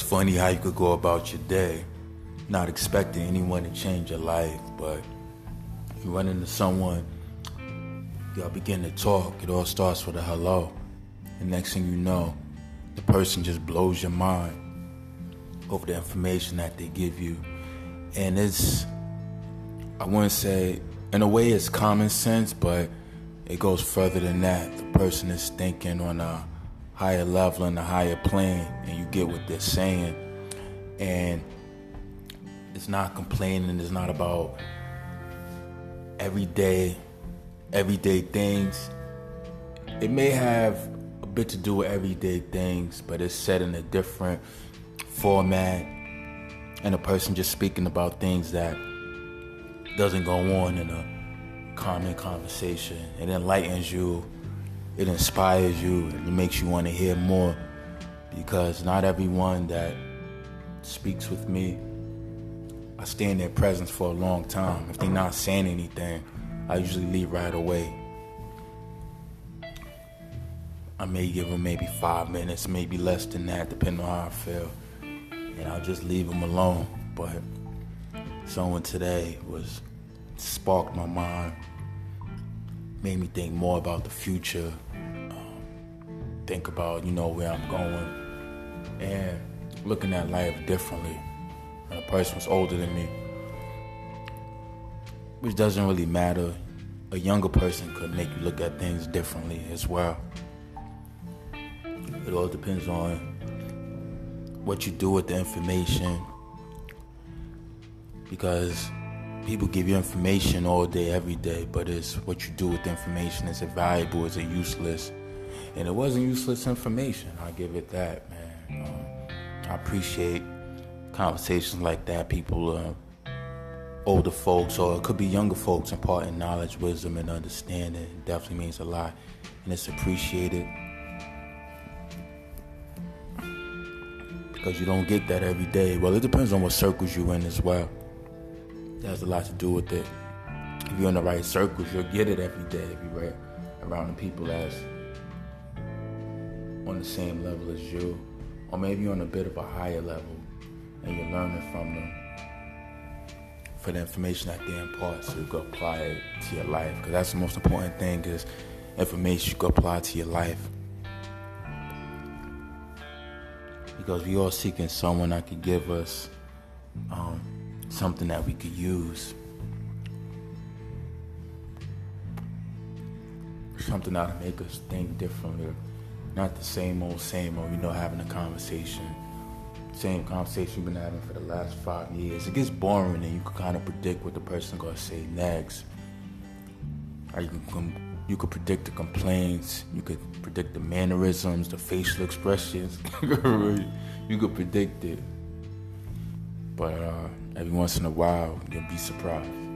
funny how you could go about your day not expecting anyone to change your life, but you run into someone, y'all begin to talk, it all starts with a hello. And next thing you know, the person just blows your mind over the information that they give you. And it's, I wouldn't say, in a way, it's common sense, but it goes further than that. The person is thinking on a higher level and a higher plane, and you get what they're saying. And it's not complaining, it's not about everyday, everyday things. It may have a bit to do with everyday things, but it's set in a different format and a person just speaking about things that doesn't go on in a common conversation. It enlightens you, it inspires you, and it makes you want to hear more because not everyone that speaks with me, I stay in their presence for a long time. If they're not saying anything, I usually leave right away. I may give them maybe five minutes, maybe less than that, depending on how I feel. And I'll just leave them alone. But someone today was sparked my mind, made me think more about the future, um, think about, you know, where I'm going, and looking at life differently. And a person was older than me, which doesn't really matter. A younger person could make you look at things differently as well. It all depends on what you do with the information. Because people give you information all day, every day, but it's what you do with the information. Is it valuable? Is it useless? And it wasn't useless information. I give it that, man. Um, I appreciate conversations like that. People, uh, older folks, or it could be younger folks, imparting knowledge, wisdom, and understanding. It definitely means a lot, and it's appreciated. because you don't get that every day. Well, it depends on what circles you're in as well. It has a lot to do with it. If you're in the right circles, you'll get it every day if you're around the people that's on the same level as you, or maybe on a bit of a higher level, and you're learning from them for the information that they impart, so you can apply it to your life. Because that's the most important thing is information you can apply to your life. because we all seeking someone that could give us um, something that we could use. Something that'll make us think differently. Not the same old, same old, you know, having a conversation. Same conversation we've been having for the last five years. It gets boring and you can kind of predict what the person gonna say next. Or you can you could predict the complaints. You could predict the mannerisms, the facial expressions. you could predict it. But uh, every once in a while, you'll be surprised.